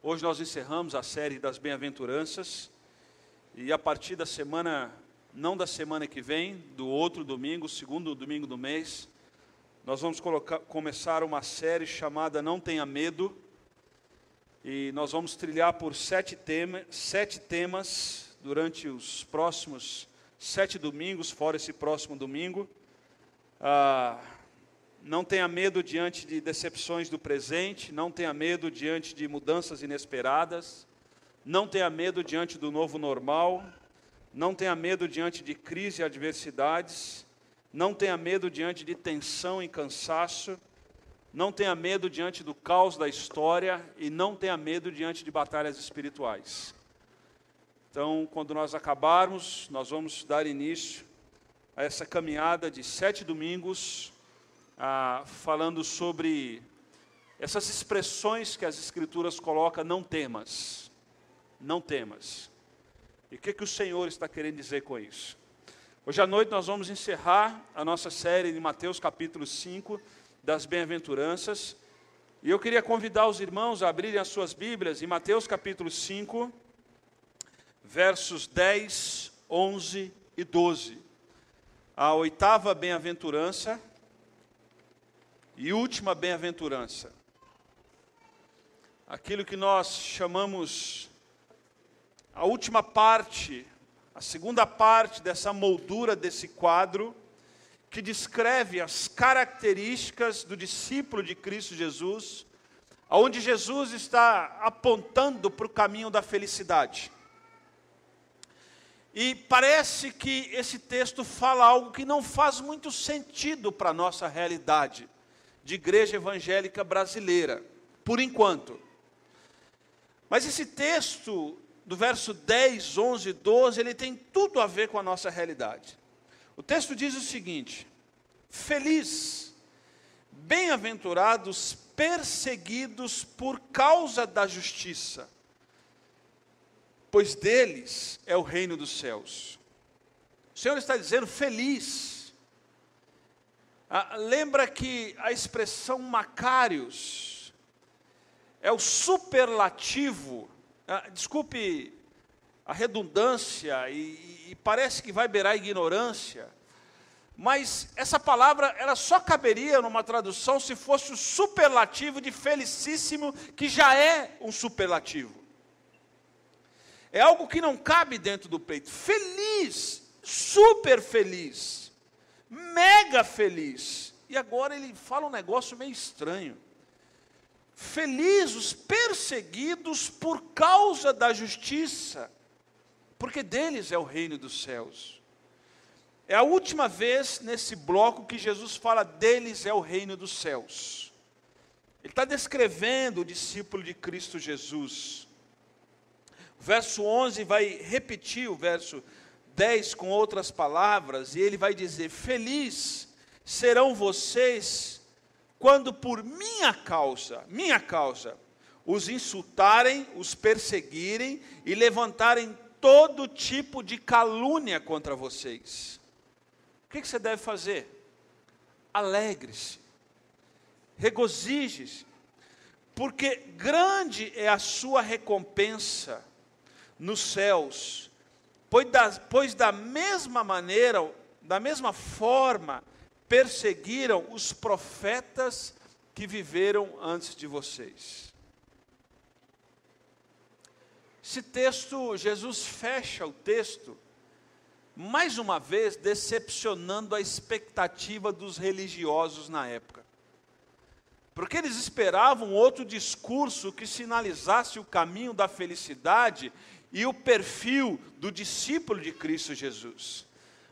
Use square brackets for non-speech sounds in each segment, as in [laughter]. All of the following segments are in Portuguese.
Hoje nós encerramos a série das bem-aventuranças e a partir da semana, não da semana que vem, do outro domingo, segundo domingo do mês, nós vamos colocar, começar uma série chamada Não Tenha Medo e nós vamos trilhar por sete, tema, sete temas durante os próximos sete domingos, fora esse próximo domingo. Ah, não tenha medo diante de decepções do presente, não tenha medo diante de mudanças inesperadas, não tenha medo diante do novo normal, não tenha medo diante de crise e adversidades, não tenha medo diante de tensão e cansaço, não tenha medo diante do caos da história e não tenha medo diante de batalhas espirituais. Então, quando nós acabarmos, nós vamos dar início a essa caminhada de sete domingos ah, falando sobre essas expressões que as Escrituras colocam, não temas, não temas. E o que, que o Senhor está querendo dizer com isso? Hoje à noite nós vamos encerrar a nossa série de Mateus capítulo 5, das bem-aventuranças, e eu queria convidar os irmãos a abrirem as suas Bíblias em Mateus capítulo 5, versos 10, 11 e 12. A oitava bem-aventurança, e última bem-aventurança. Aquilo que nós chamamos a última parte, a segunda parte dessa moldura desse quadro, que descreve as características do discípulo de Cristo Jesus, onde Jesus está apontando para o caminho da felicidade. E parece que esse texto fala algo que não faz muito sentido para a nossa realidade de igreja evangélica brasileira, por enquanto. Mas esse texto, do verso 10, 11, 12, ele tem tudo a ver com a nossa realidade. O texto diz o seguinte: Feliz, bem-aventurados perseguidos por causa da justiça, pois deles é o reino dos céus. O Senhor está dizendo feliz ah, lembra que a expressão Macários é o superlativo, ah, desculpe a redundância, e, e parece que vai beirar a ignorância, mas essa palavra ela só caberia numa tradução se fosse o superlativo de felicíssimo, que já é um superlativo. É algo que não cabe dentro do peito. Feliz, super feliz mega feliz. E agora ele fala um negócio meio estranho. Felizes os perseguidos por causa da justiça, porque deles é o reino dos céus. É a última vez nesse bloco que Jesus fala deles é o reino dos céus. Ele está descrevendo o discípulo de Cristo Jesus. O verso 11 vai repetir o verso 10 com outras palavras, e ele vai dizer: Feliz serão vocês quando por minha causa, minha causa, os insultarem, os perseguirem e levantarem todo tipo de calúnia contra vocês. O que você deve fazer? Alegre-se, regozije-se, porque grande é a sua recompensa nos céus pois da, pois da mesma maneira, da mesma forma, perseguiram os profetas que viveram antes de vocês. Esse texto, Jesus fecha o texto, mais uma vez decepcionando a expectativa dos religiosos na época. Porque eles esperavam outro discurso que sinalizasse o caminho da felicidade e o perfil do discípulo de Cristo Jesus.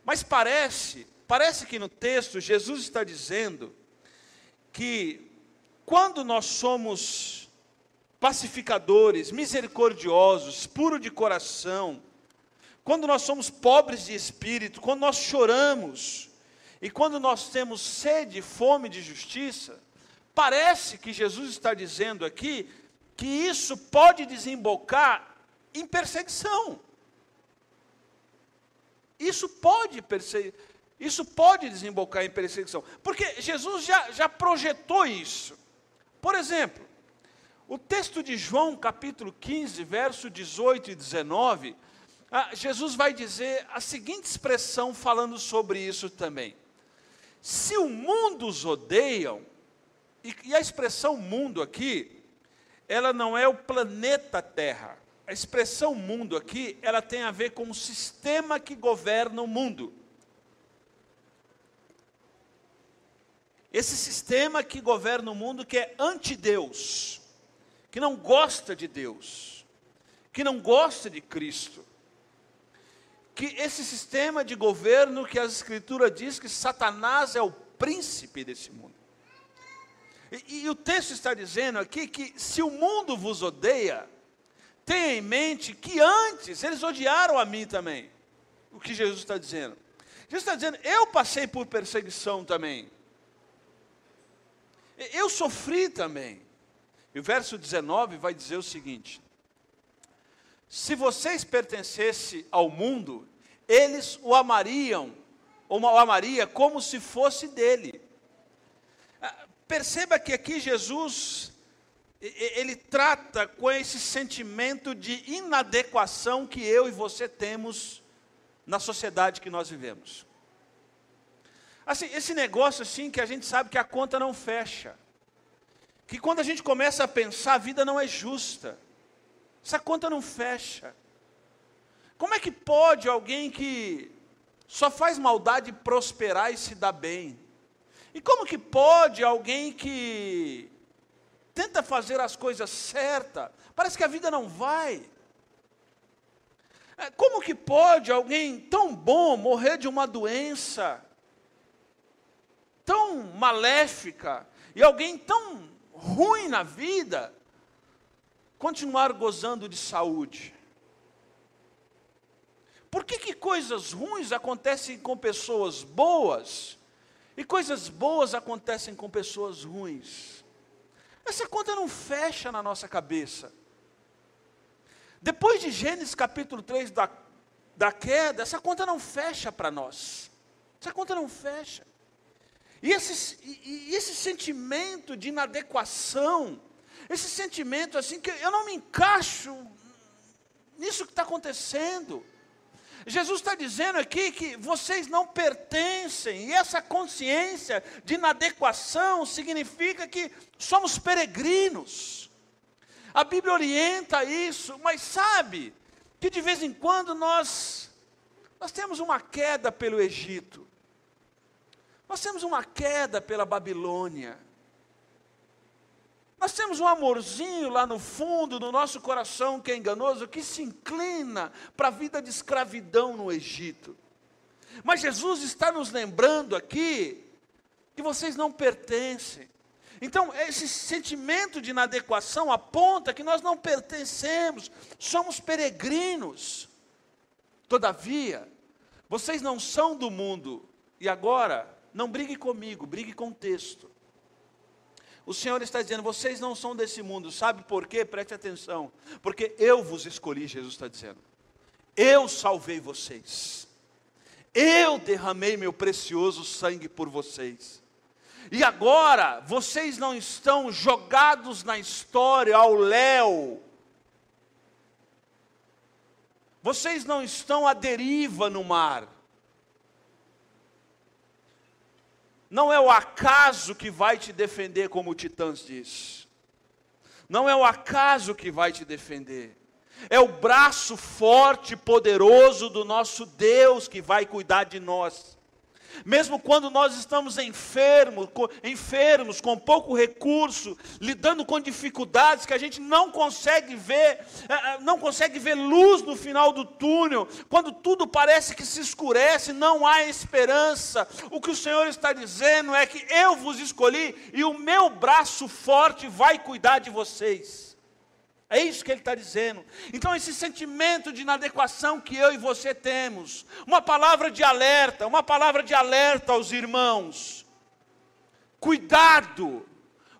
Mas parece, parece que no texto Jesus está dizendo que quando nós somos pacificadores, misericordiosos, puros de coração, quando nós somos pobres de espírito, quando nós choramos, e quando nós temos sede, fome de justiça, parece que Jesus está dizendo aqui que isso pode desembocar em perseguição. Isso pode perseguir, isso pode desembocar em perseguição, porque Jesus já, já projetou isso. Por exemplo, O texto de João, capítulo 15, verso 18 e 19, ah, Jesus vai dizer a seguinte expressão falando sobre isso também. Se o mundo os odeiam, e, e a expressão mundo aqui, ela não é o planeta Terra. A expressão mundo aqui, ela tem a ver com o sistema que governa o mundo. Esse sistema que governa o mundo que é anti-Deus, que não gosta de Deus, que não gosta de Cristo. Que esse sistema de governo que a Escritura diz que Satanás é o príncipe desse mundo. E, e o texto está dizendo aqui que se o mundo vos odeia, tenha em mente que antes eles odiaram a mim também. O que Jesus está dizendo? Jesus está dizendo, eu passei por perseguição também. Eu sofri também. E o verso 19 vai dizer o seguinte: Se vocês pertencessem ao mundo, eles o amariam, ou o amaria como se fosse dele. Ah, perceba que aqui Jesus ele trata com esse sentimento de inadequação que eu e você temos na sociedade que nós vivemos. Assim, esse negócio assim que a gente sabe que a conta não fecha. Que quando a gente começa a pensar, a vida não é justa. Essa conta não fecha. Como é que pode alguém que só faz maldade prosperar e se dar bem? E como que pode alguém que tenta fazer as coisas certas, parece que a vida não vai. É, como que pode alguém tão bom morrer de uma doença tão maléfica e alguém tão ruim na vida continuar gozando de saúde? Por que, que coisas ruins acontecem com pessoas boas e coisas boas acontecem com pessoas ruins? Essa conta não fecha na nossa cabeça. Depois de Gênesis capítulo 3 da, da queda, essa conta não fecha para nós. Essa conta não fecha. E esse, e, e esse sentimento de inadequação, esse sentimento assim que eu não me encaixo nisso que está acontecendo. Jesus está dizendo aqui que vocês não pertencem, e essa consciência de inadequação significa que somos peregrinos. A Bíblia orienta isso, mas sabe que de vez em quando nós nós temos uma queda pelo Egito. Nós temos uma queda pela Babilônia. Nós temos um amorzinho lá no fundo do nosso coração que é enganoso, que se inclina para a vida de escravidão no Egito. Mas Jesus está nos lembrando aqui que vocês não pertencem. Então, esse sentimento de inadequação aponta que nós não pertencemos, somos peregrinos. Todavia, vocês não são do mundo. E agora, não brigue comigo, brigue com o texto. O Senhor está dizendo: vocês não são desse mundo, sabe por quê? Preste atenção, porque eu vos escolhi, Jesus está dizendo. Eu salvei vocês, eu derramei meu precioso sangue por vocês. E agora, vocês não estão jogados na história ao léu, vocês não estão à deriva no mar, Não é o acaso que vai te defender, como o Titãs diz. Não é o acaso que vai te defender. É o braço forte e poderoso do nosso Deus que vai cuidar de nós. Mesmo quando nós estamos enfermos, com, enfermos, com pouco recurso, lidando com dificuldades que a gente não consegue ver, eh, eh, não consegue ver luz no final do túnel, quando tudo parece que se escurece, não há esperança. O que o Senhor está dizendo é que eu vos escolhi e o meu braço forte vai cuidar de vocês. É isso que ele está dizendo. Então, esse sentimento de inadequação que eu e você temos, uma palavra de alerta, uma palavra de alerta aos irmãos. Cuidado,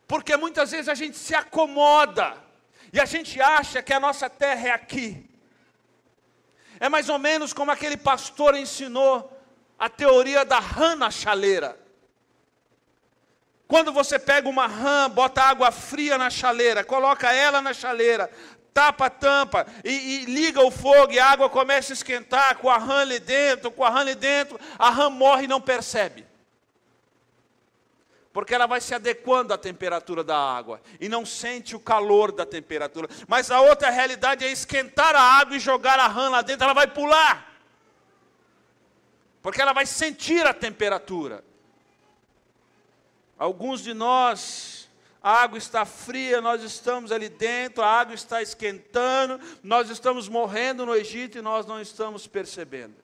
porque muitas vezes a gente se acomoda e a gente acha que a nossa terra é aqui. É mais ou menos como aquele pastor ensinou a teoria da rana chaleira. Quando você pega uma rã, bota água fria na chaleira, coloca ela na chaleira, tapa a tampa e, e, liga o fogo e a água começa a esquentar com a rã ali dentro, com a rã ali dentro, a rã morre e não percebe. Porque ela vai se adequando à temperatura da água e não sente o calor da temperatura. Mas a outra realidade é esquentar a água e jogar a rã lá dentro, ela vai pular. Porque ela vai sentir a temperatura. Alguns de nós, a água está fria, nós estamos ali dentro, a água está esquentando, nós estamos morrendo no Egito e nós não estamos percebendo.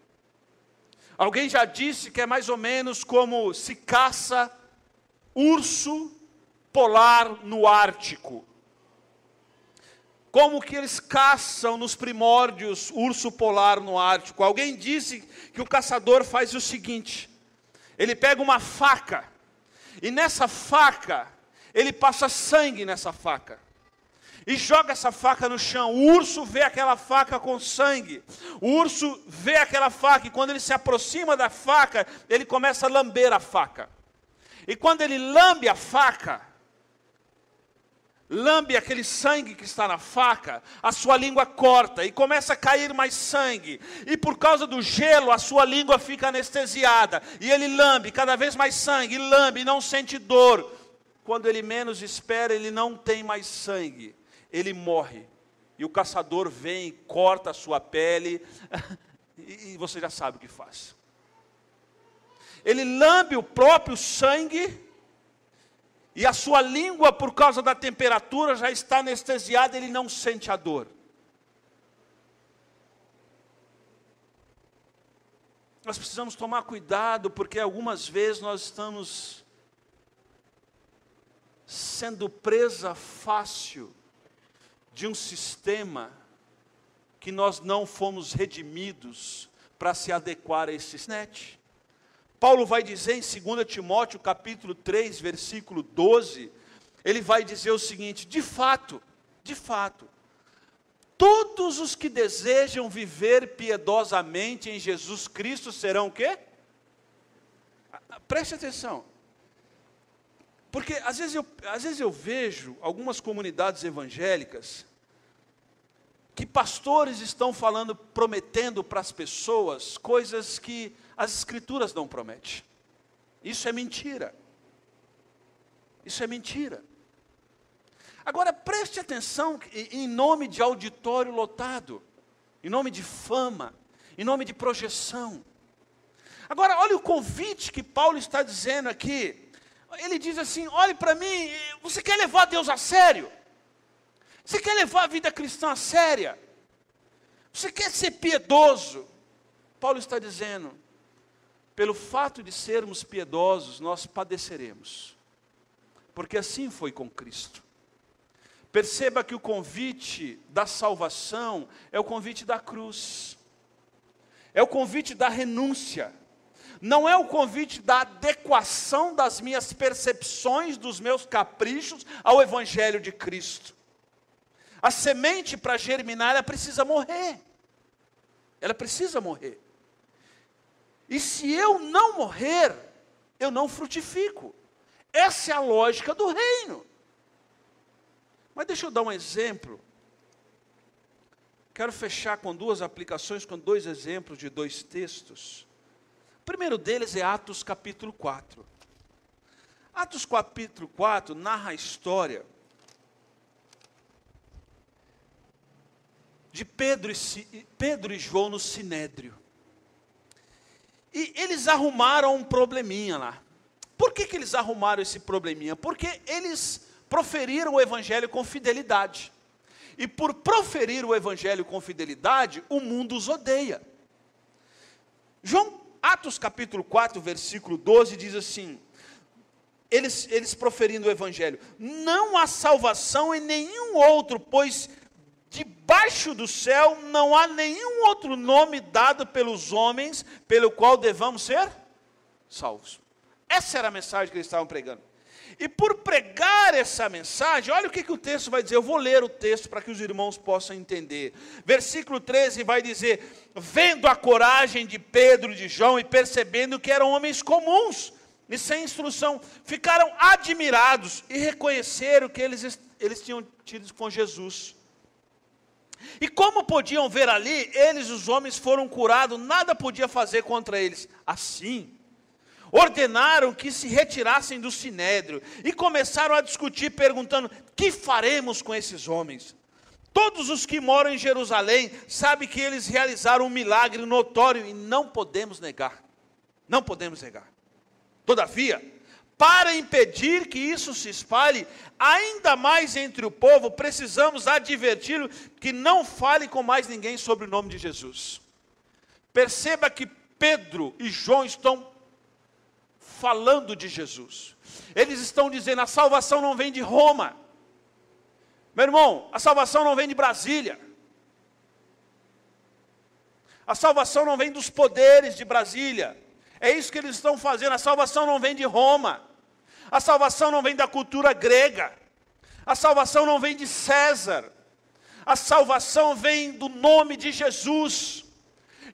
Alguém já disse que é mais ou menos como se caça urso polar no Ártico. Como que eles caçam nos primórdios urso polar no Ártico? Alguém disse que o caçador faz o seguinte: ele pega uma faca, e nessa faca, ele passa sangue nessa faca. E joga essa faca no chão. O urso vê aquela faca com sangue. O urso vê aquela faca e quando ele se aproxima da faca, ele começa a lamber a faca. E quando ele lambe a faca, lambe aquele sangue que está na faca, a sua língua corta e começa a cair mais sangue. E por causa do gelo, a sua língua fica anestesiada. E ele lambe cada vez mais sangue, lambe e não sente dor. Quando ele menos espera, ele não tem mais sangue. Ele morre. E o caçador vem, corta a sua pele, [laughs] e você já sabe o que faz. Ele lambe o próprio sangue e a sua língua, por causa da temperatura, já está anestesiada, ele não sente a dor. Nós precisamos tomar cuidado, porque algumas vezes nós estamos sendo presa fácil de um sistema que nós não fomos redimidos para se adequar a esse net. Paulo vai dizer em 2 Timóteo capítulo 3, versículo 12, ele vai dizer o seguinte: de fato, de fato, todos os que desejam viver piedosamente em Jesus Cristo serão o quê? Preste atenção. Porque às vezes eu, às vezes eu vejo algumas comunidades evangélicas que pastores estão falando, prometendo para as pessoas coisas que as escrituras não prometem. Isso é mentira. Isso é mentira. Agora preste atenção em nome de auditório lotado, em nome de fama, em nome de projeção. Agora olha o convite que Paulo está dizendo aqui. Ele diz assim: olhe para mim, você quer levar Deus a sério? Você quer levar a vida cristã a séria? Você quer ser piedoso? Paulo está dizendo: pelo fato de sermos piedosos, nós padeceremos, porque assim foi com Cristo. Perceba que o convite da salvação é o convite da cruz, é o convite da renúncia, não é o convite da adequação das minhas percepções, dos meus caprichos ao Evangelho de Cristo. A semente para germinar, ela precisa morrer. Ela precisa morrer. E se eu não morrer, eu não frutifico. Essa é a lógica do reino. Mas deixa eu dar um exemplo. Quero fechar com duas aplicações, com dois exemplos de dois textos. O primeiro deles é Atos capítulo 4. Atos capítulo 4 narra a história de Pedro e, Pedro e João no Sinédrio. E eles arrumaram um probleminha lá. Por que, que eles arrumaram esse probleminha? Porque eles proferiram o evangelho com fidelidade. E por proferir o evangelho com fidelidade, o mundo os odeia. João, Atos capítulo 4, versículo 12 diz assim: eles, eles proferindo o evangelho, não há salvação em nenhum outro, pois Debaixo do céu não há nenhum outro nome dado pelos homens pelo qual devamos ser salvos. Essa era a mensagem que eles estavam pregando. E por pregar essa mensagem, olha o que, que o texto vai dizer. Eu vou ler o texto para que os irmãos possam entender. Versículo 13 vai dizer: Vendo a coragem de Pedro e de João e percebendo que eram homens comuns, e sem instrução, ficaram admirados e reconheceram que eles, eles tinham tido com Jesus. E como podiam ver ali, eles, os homens, foram curados, nada podia fazer contra eles. Assim, ordenaram que se retirassem do sinédrio e começaram a discutir, perguntando: que faremos com esses homens? Todos os que moram em Jerusalém sabem que eles realizaram um milagre notório e não podemos negar. Não podemos negar. Todavia, para impedir que isso se espalhe ainda mais entre o povo, precisamos adverti-lo que não fale com mais ninguém sobre o nome de Jesus. Perceba que Pedro e João estão falando de Jesus. Eles estão dizendo: a salvação não vem de Roma. Meu irmão, a salvação não vem de Brasília. A salvação não vem dos poderes de Brasília. É isso que eles estão fazendo. A salvação não vem de Roma. A salvação não vem da cultura grega. A salvação não vem de César. A salvação vem do nome de Jesus.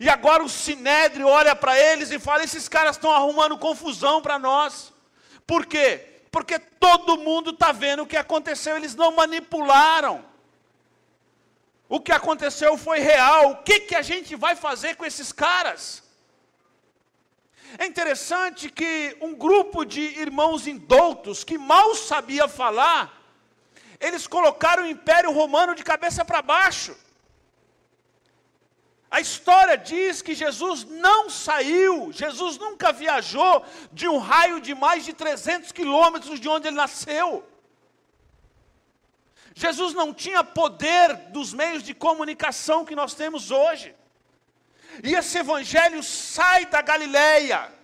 E agora o sinédrio olha para eles e fala: esses caras estão arrumando confusão para nós. Por quê? Porque todo mundo está vendo o que aconteceu, eles não manipularam. O que aconteceu foi real. O que, que a gente vai fazer com esses caras? É interessante que um grupo de irmãos indoutos, que mal sabia falar, eles colocaram o Império Romano de cabeça para baixo. A história diz que Jesus não saiu, Jesus nunca viajou de um raio de mais de 300 quilômetros de onde ele nasceu. Jesus não tinha poder dos meios de comunicação que nós temos hoje. E esse evangelho sai da Galileia,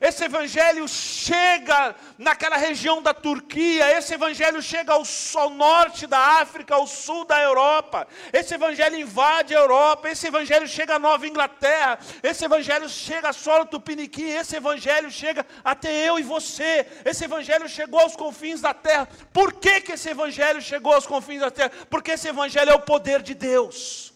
esse evangelho chega naquela região da Turquia, esse evangelho chega ao, ao, norte da África, ao sul da Europa, esse evangelho invade a Europa, esse evangelho chega à Nova Inglaterra, esse evangelho chega a solo tupiniquim, esse evangelho chega até eu e você, esse evangelho chegou aos confins da terra. Por que, que esse evangelho chegou aos confins da terra? Porque esse evangelho é o poder de Deus.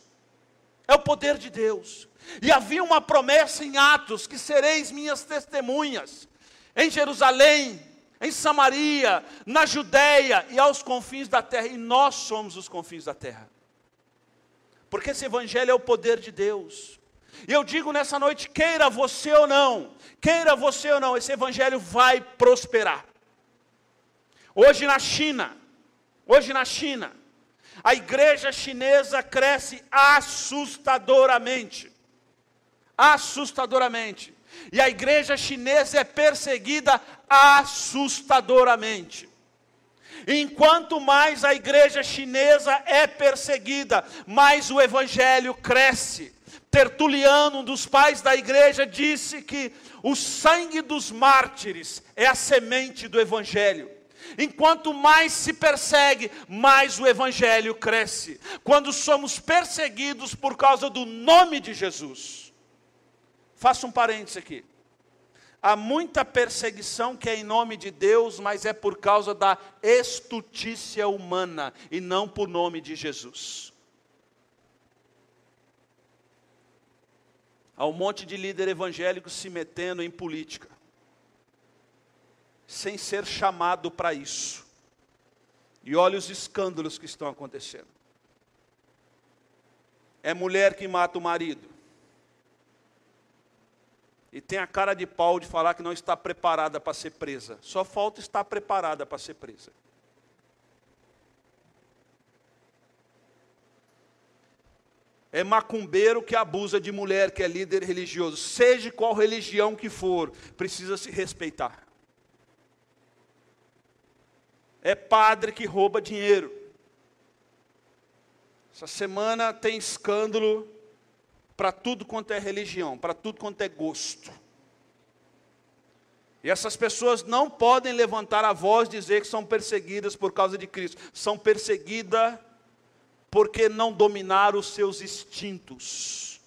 É o poder de Deus. E havia uma promessa em Atos: que sereis minhas testemunhas em Jerusalém, em Samaria, na Judéia e aos confins da terra. E nós somos os confins da terra. Porque esse evangelho é o poder de Deus. E eu digo nessa noite, queira você ou não, queira você ou não, esse evangelho vai prosperar. Hoje na China, hoje na China, a igreja chinesa cresce assustadoramente assustadoramente. E a igreja chinesa é perseguida assustadoramente. Enquanto mais a igreja chinesa é perseguida, mais o evangelho cresce. Tertuliano, um dos pais da igreja, disse que o sangue dos mártires é a semente do evangelho. Enquanto mais se persegue, mais o evangelho cresce. Quando somos perseguidos por causa do nome de Jesus, Faça um parênteses aqui. Há muita perseguição que é em nome de Deus, mas é por causa da estutícia humana e não por nome de Jesus. Há um monte de líder evangélico se metendo em política, sem ser chamado para isso. E olha os escândalos que estão acontecendo. É mulher que mata o marido e tem a cara de pau de falar que não está preparada para ser presa. Só falta estar preparada para ser presa. É macumbeiro que abusa de mulher que é líder religioso, seja qual religião que for, precisa se respeitar. É padre que rouba dinheiro. Essa semana tem escândalo para tudo quanto é religião, para tudo quanto é gosto. E essas pessoas não podem levantar a voz e dizer que são perseguidas por causa de Cristo. São perseguidas porque não dominaram os seus instintos.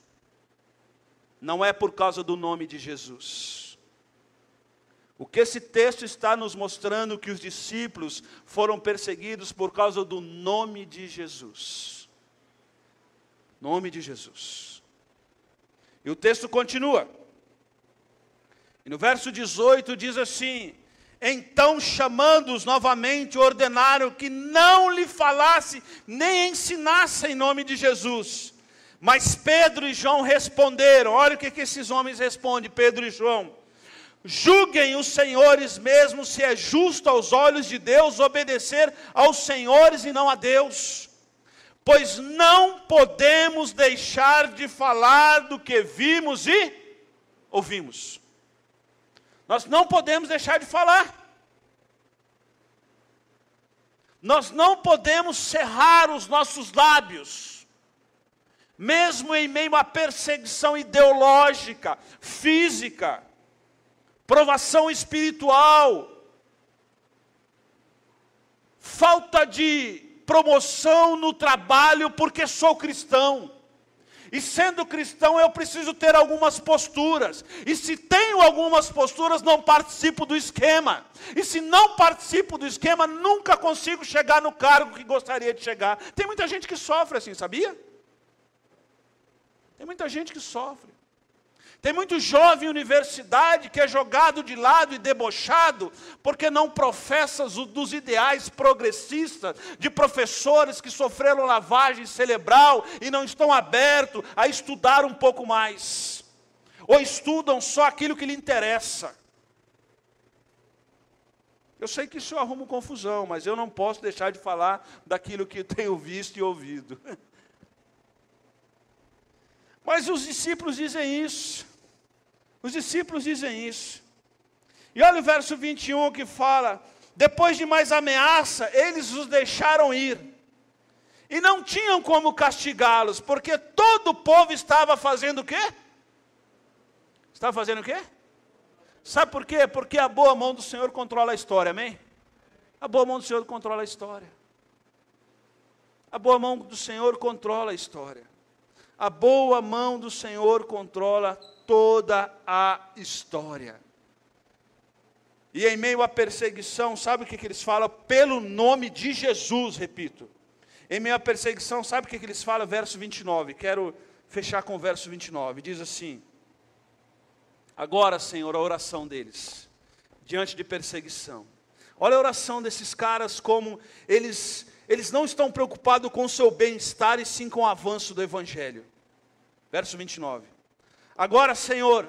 Não é por causa do nome de Jesus. O que esse texto está nos mostrando que os discípulos foram perseguidos por causa do nome de Jesus. Nome de Jesus. E o texto continua. E no verso 18 diz assim: Então, chamando-os novamente, ordenaram que não lhe falasse nem ensinasse em nome de Jesus. Mas Pedro e João responderam: Olha o que, que esses homens respondem, Pedro e João. Julguem os senhores mesmo se é justo aos olhos de Deus obedecer aos senhores e não a Deus. Pois não podemos deixar de falar do que vimos e ouvimos. Nós não podemos deixar de falar. Nós não podemos cerrar os nossos lábios, mesmo em meio à perseguição ideológica, física, provação espiritual, falta de promoção no trabalho porque sou cristão. E sendo cristão, eu preciso ter algumas posturas. E se tenho algumas posturas, não participo do esquema. E se não participo do esquema, nunca consigo chegar no cargo que gostaria de chegar. Tem muita gente que sofre assim, sabia? Tem muita gente que sofre. Tem muito jovem universidade que é jogado de lado e debochado, porque não professa dos ideais progressistas, de professores que sofreram lavagem cerebral e não estão abertos a estudar um pouco mais, ou estudam só aquilo que lhe interessa. Eu sei que isso arruma confusão, mas eu não posso deixar de falar daquilo que tenho visto e ouvido. [laughs] Mas os discípulos dizem isso. Os discípulos dizem isso. E olha o verso 21 que fala: depois de mais ameaça, eles os deixaram ir. E não tinham como castigá-los, porque todo o povo estava fazendo o quê? Estava fazendo o quê? Sabe por quê? Porque a boa mão do Senhor controla a história, amém? A boa mão do Senhor controla a história. A boa mão do Senhor controla a história. A boa mão do Senhor controla toda a história. E em meio à perseguição, sabe o que, que eles falam? Pelo nome de Jesus, repito. Em meio à perseguição, sabe o que, que eles falam? Verso 29. Quero fechar com o verso 29. Diz assim: Agora, Senhor, a oração deles, diante de perseguição. Olha a oração desses caras, como eles eles não estão preocupados com o seu bem-estar e sim com o avanço do Evangelho. Verso 29. Agora, Senhor,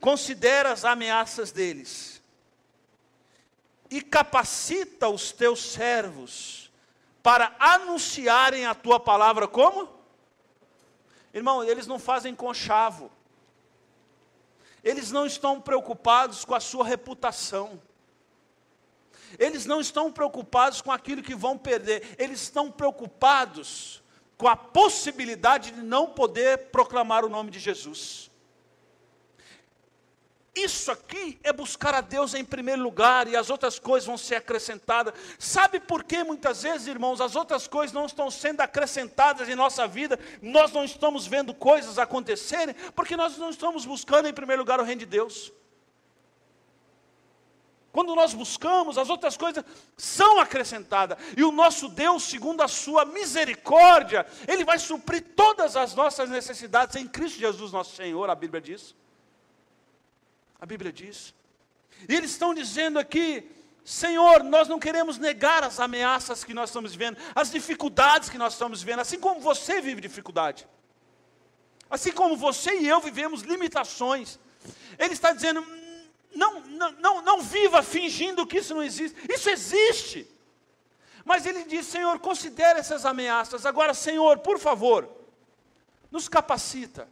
considera as ameaças deles e capacita os teus servos para anunciarem a tua palavra como? Irmão, eles não fazem conchavo. Eles não estão preocupados com a sua reputação. Eles não estão preocupados com aquilo que vão perder, eles estão preocupados com a possibilidade de não poder proclamar o nome de Jesus. Isso aqui é buscar a Deus em primeiro lugar e as outras coisas vão ser acrescentadas. Sabe por que muitas vezes, irmãos, as outras coisas não estão sendo acrescentadas em nossa vida, nós não estamos vendo coisas acontecerem, porque nós não estamos buscando em primeiro lugar o reino de Deus. Quando nós buscamos, as outras coisas são acrescentadas. E o nosso Deus, segundo a sua misericórdia, Ele vai suprir todas as nossas necessidades em Cristo Jesus, nosso Senhor, a Bíblia diz. A Bíblia diz. E eles estão dizendo aqui, Senhor, nós não queremos negar as ameaças que nós estamos vivendo, as dificuldades que nós estamos vivendo, assim como você vive dificuldade. Assim como você e eu vivemos limitações. Ele está dizendo, não, não, não, não viva fingindo que isso não existe. Isso existe. Mas ele diz, Senhor, considere essas ameaças. Agora, Senhor, por favor, nos capacita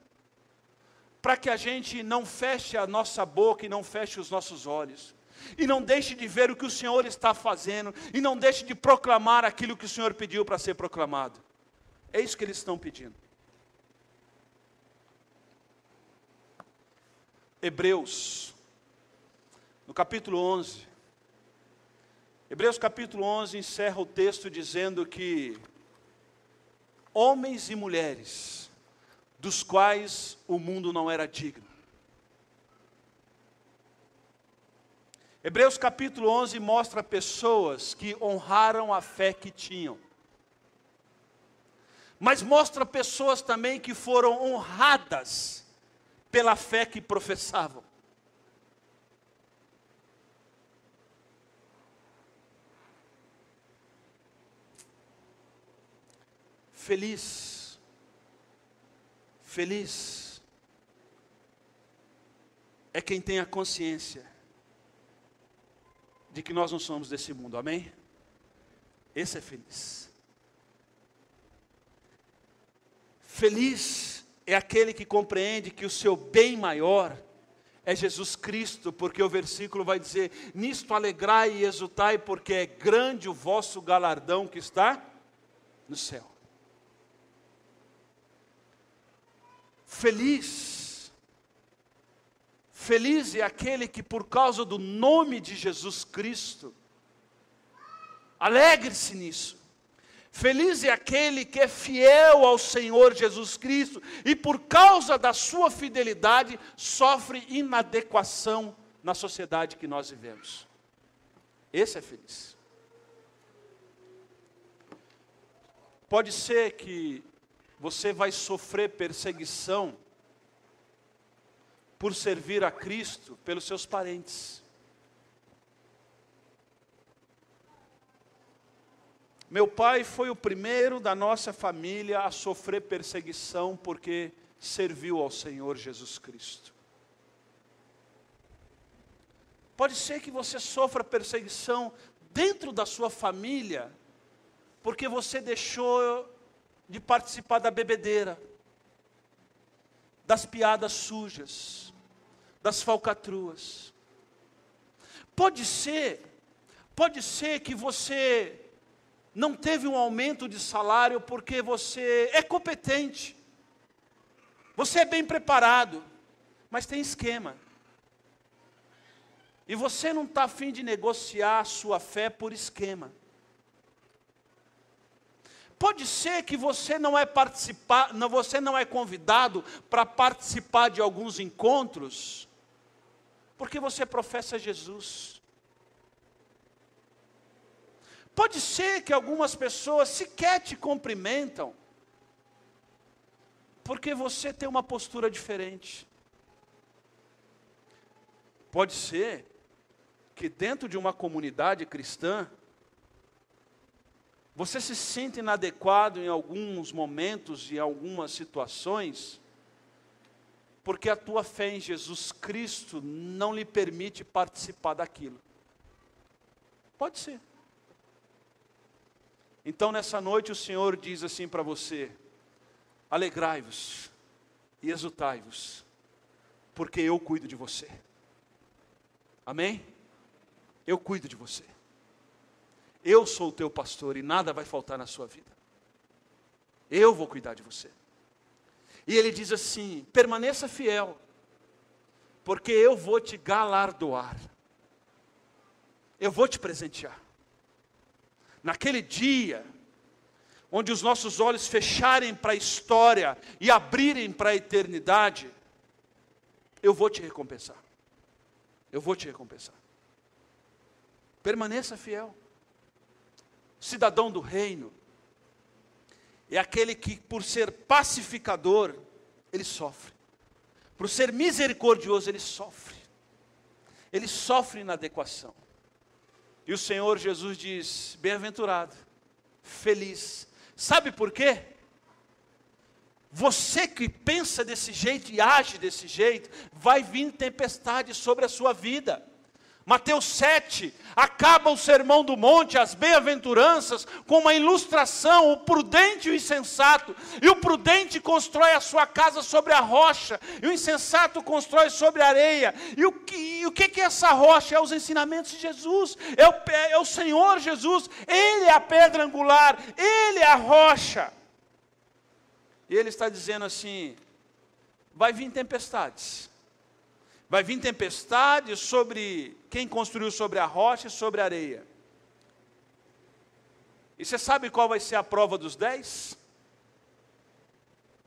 para que a gente não feche a nossa boca e não feche os nossos olhos. E não deixe de ver o que o Senhor está fazendo, e não deixe de proclamar aquilo que o Senhor pediu para ser proclamado. É isso que eles estão pedindo. Hebreus, no capítulo 11. Hebreus capítulo 11 encerra o texto dizendo que homens e mulheres dos quais o mundo não era digno. Hebreus capítulo 11 mostra pessoas que honraram a fé que tinham, mas mostra pessoas também que foram honradas pela fé que professavam. Feliz feliz é quem tem a consciência de que nós não somos desse mundo, amém? Esse é feliz. Feliz é aquele que compreende que o seu bem maior é Jesus Cristo, porque o versículo vai dizer: Nisto alegrai e exultai, porque é grande o vosso galardão que está no céu. Feliz, feliz é aquele que, por causa do nome de Jesus Cristo, alegre-se nisso. Feliz é aquele que é fiel ao Senhor Jesus Cristo e, por causa da sua fidelidade, sofre inadequação na sociedade que nós vivemos. Esse é feliz. Pode ser que você vai sofrer perseguição por servir a Cristo pelos seus parentes. Meu pai foi o primeiro da nossa família a sofrer perseguição porque serviu ao Senhor Jesus Cristo. Pode ser que você sofra perseguição dentro da sua família, porque você deixou de participar da bebedeira, das piadas sujas, das falcatruas. Pode ser, pode ser que você não teve um aumento de salário porque você é competente, você é bem preparado, mas tem esquema. E você não está afim de negociar a sua fé por esquema. Pode ser que você não é participar, não, você não é convidado para participar de alguns encontros, porque você professa Jesus. Pode ser que algumas pessoas sequer te cumprimentam, porque você tem uma postura diferente. Pode ser que dentro de uma comunidade cristã, você se sente inadequado em alguns momentos, em algumas situações, porque a tua fé em Jesus Cristo não lhe permite participar daquilo. Pode ser. Então, nessa noite, o Senhor diz assim para você: alegrai-vos e exultai-vos, porque eu cuido de você. Amém? Eu cuido de você. Eu sou o teu pastor e nada vai faltar na sua vida. Eu vou cuidar de você. E ele diz assim: permaneça fiel, porque eu vou te galardoar. Eu vou te presentear naquele dia, onde os nossos olhos fecharem para a história e abrirem para a eternidade, eu vou te recompensar. Eu vou te recompensar. Permaneça fiel. Cidadão do reino é aquele que, por ser pacificador, ele sofre. Por ser misericordioso, ele sofre. Ele sofre inadequação. E o Senhor Jesus diz: bem-aventurado, feliz. Sabe por quê? Você que pensa desse jeito e age desse jeito, vai vir tempestade sobre a sua vida. Mateus 7, acaba o sermão do monte, as bem-aventuranças, com uma ilustração, o prudente e o insensato. E o prudente constrói a sua casa sobre a rocha, e o insensato constrói sobre a areia. E o que, e o que é essa rocha? É os ensinamentos de Jesus, é o, é o Senhor Jesus, Ele é a pedra angular, Ele é a rocha. E Ele está dizendo assim: vai vir tempestades Vai vir tempestade sobre quem construiu sobre a rocha e sobre a areia. E você sabe qual vai ser a prova dos dez?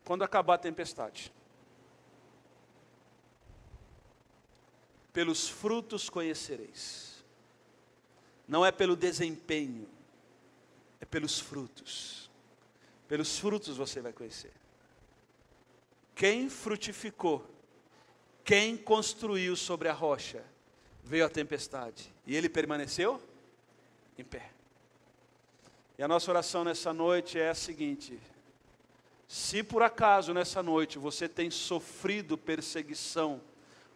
Quando acabar a tempestade. Pelos frutos conhecereis. Não é pelo desempenho, é pelos frutos. Pelos frutos você vai conhecer. Quem frutificou quem construiu sobre a rocha? Veio a tempestade e ele permaneceu em pé. E a nossa oração nessa noite é a seguinte: Se por acaso nessa noite você tem sofrido perseguição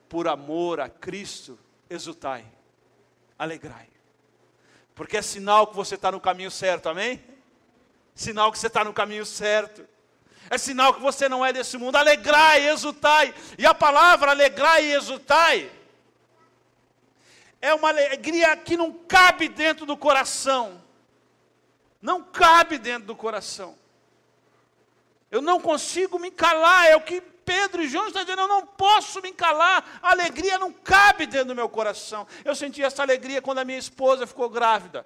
por amor a Cristo, exultai, alegrai, porque é sinal que você está no caminho certo, amém? Sinal que você está no caminho certo. É sinal que você não é desse mundo. Alegrai, exultai. E a palavra alegrai e exultai é uma alegria que não cabe dentro do coração. Não cabe dentro do coração. Eu não consigo me calar, é o que Pedro e João estão dizendo, eu não posso me calar, a alegria não cabe dentro do meu coração. Eu senti essa alegria quando a minha esposa ficou grávida.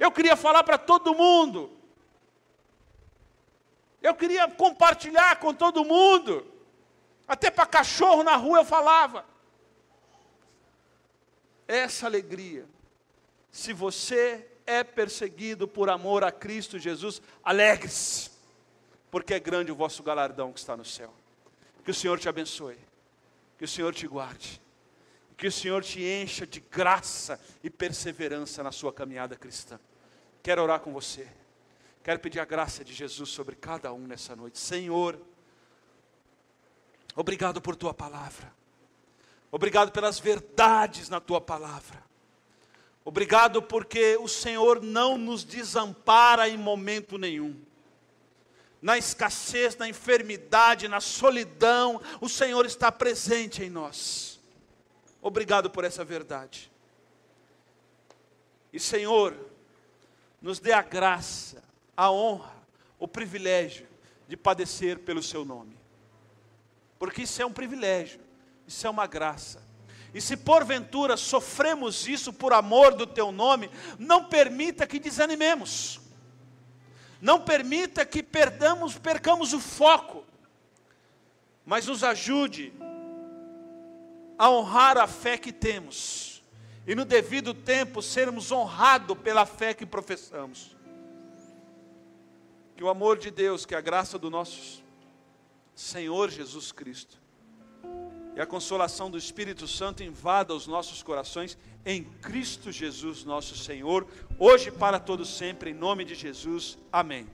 Eu queria falar para todo mundo. Eu queria compartilhar com todo mundo. Até para cachorro na rua eu falava. Essa alegria. Se você é perseguido por amor a Cristo Jesus, alegre-se porque é grande o vosso galardão que está no céu. Que o Senhor te abençoe, que o Senhor te guarde, que o Senhor te encha de graça e perseverança na sua caminhada cristã. Quero orar com você, quero pedir a graça de Jesus sobre cada um nessa noite. Senhor, obrigado por tua palavra, obrigado pelas verdades na tua palavra. Obrigado porque o Senhor não nos desampara em momento nenhum na escassez, na enfermidade, na solidão, o Senhor está presente em nós. Obrigado por essa verdade. E Senhor, nos dê a graça, a honra, o privilégio de padecer pelo Seu nome. Porque isso é um privilégio, isso é uma graça. E se porventura sofremos isso por amor do Teu nome, não permita que desanimemos não permita que perdamos, percamos o foco, mas nos ajude a honrar a fé que temos e no devido tempo sermos honrados pela fé que professamos. Que o amor de Deus, que a graça do nosso Senhor Jesus Cristo e a consolação do Espírito Santo invada os nossos corações em Cristo Jesus, nosso Senhor, hoje para todo sempre, em nome de Jesus. Amém.